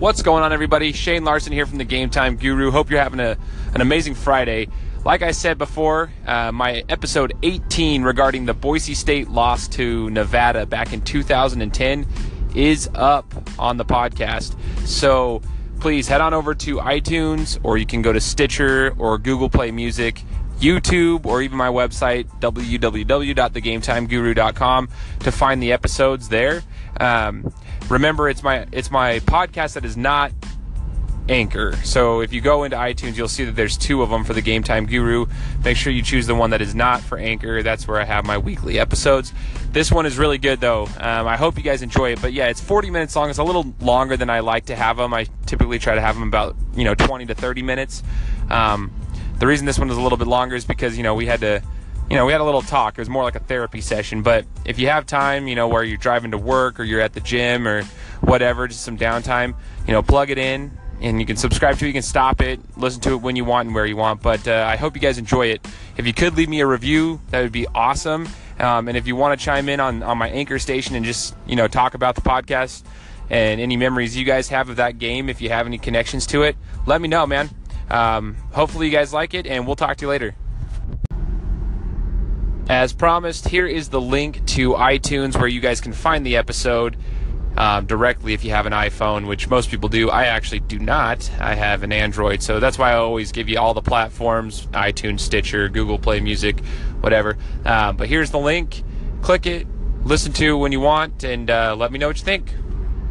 What's going on, everybody? Shane Larson here from the Game Time Guru. Hope you're having a, an amazing Friday. Like I said before, uh, my episode 18 regarding the Boise State loss to Nevada back in 2010 is up on the podcast. So please head on over to iTunes or you can go to Stitcher or Google Play Music. YouTube or even my website www.thegametimeguru.com to find the episodes there. Um, remember, it's my it's my podcast that is not Anchor. So if you go into iTunes, you'll see that there's two of them for the Game Time Guru. Make sure you choose the one that is not for Anchor. That's where I have my weekly episodes. This one is really good though. Um, I hope you guys enjoy it. But yeah, it's 40 minutes long. It's a little longer than I like to have them. I typically try to have them about you know 20 to 30 minutes. Um, the reason this one is a little bit longer is because you know we had to you know, we had a little talk. It was more like a therapy session. But if you have time, you know, where you're driving to work or you're at the gym or whatever, just some downtime, you know, plug it in and you can subscribe to it. You can stop it, listen to it when you want and where you want. But uh, I hope you guys enjoy it. If you could leave me a review, that would be awesome. Um, and if you want to chime in on, on my anchor station and just, you know, talk about the podcast and any memories you guys have of that game, if you have any connections to it, let me know, man. Um, hopefully you guys like it, and we'll talk to you later. As promised, here is the link to iTunes where you guys can find the episode um, directly if you have an iPhone, which most people do. I actually do not. I have an Android, so that's why I always give you all the platforms iTunes, Stitcher, Google Play Music, whatever. Uh, but here's the link. Click it, listen to when you want, and uh, let me know what you think.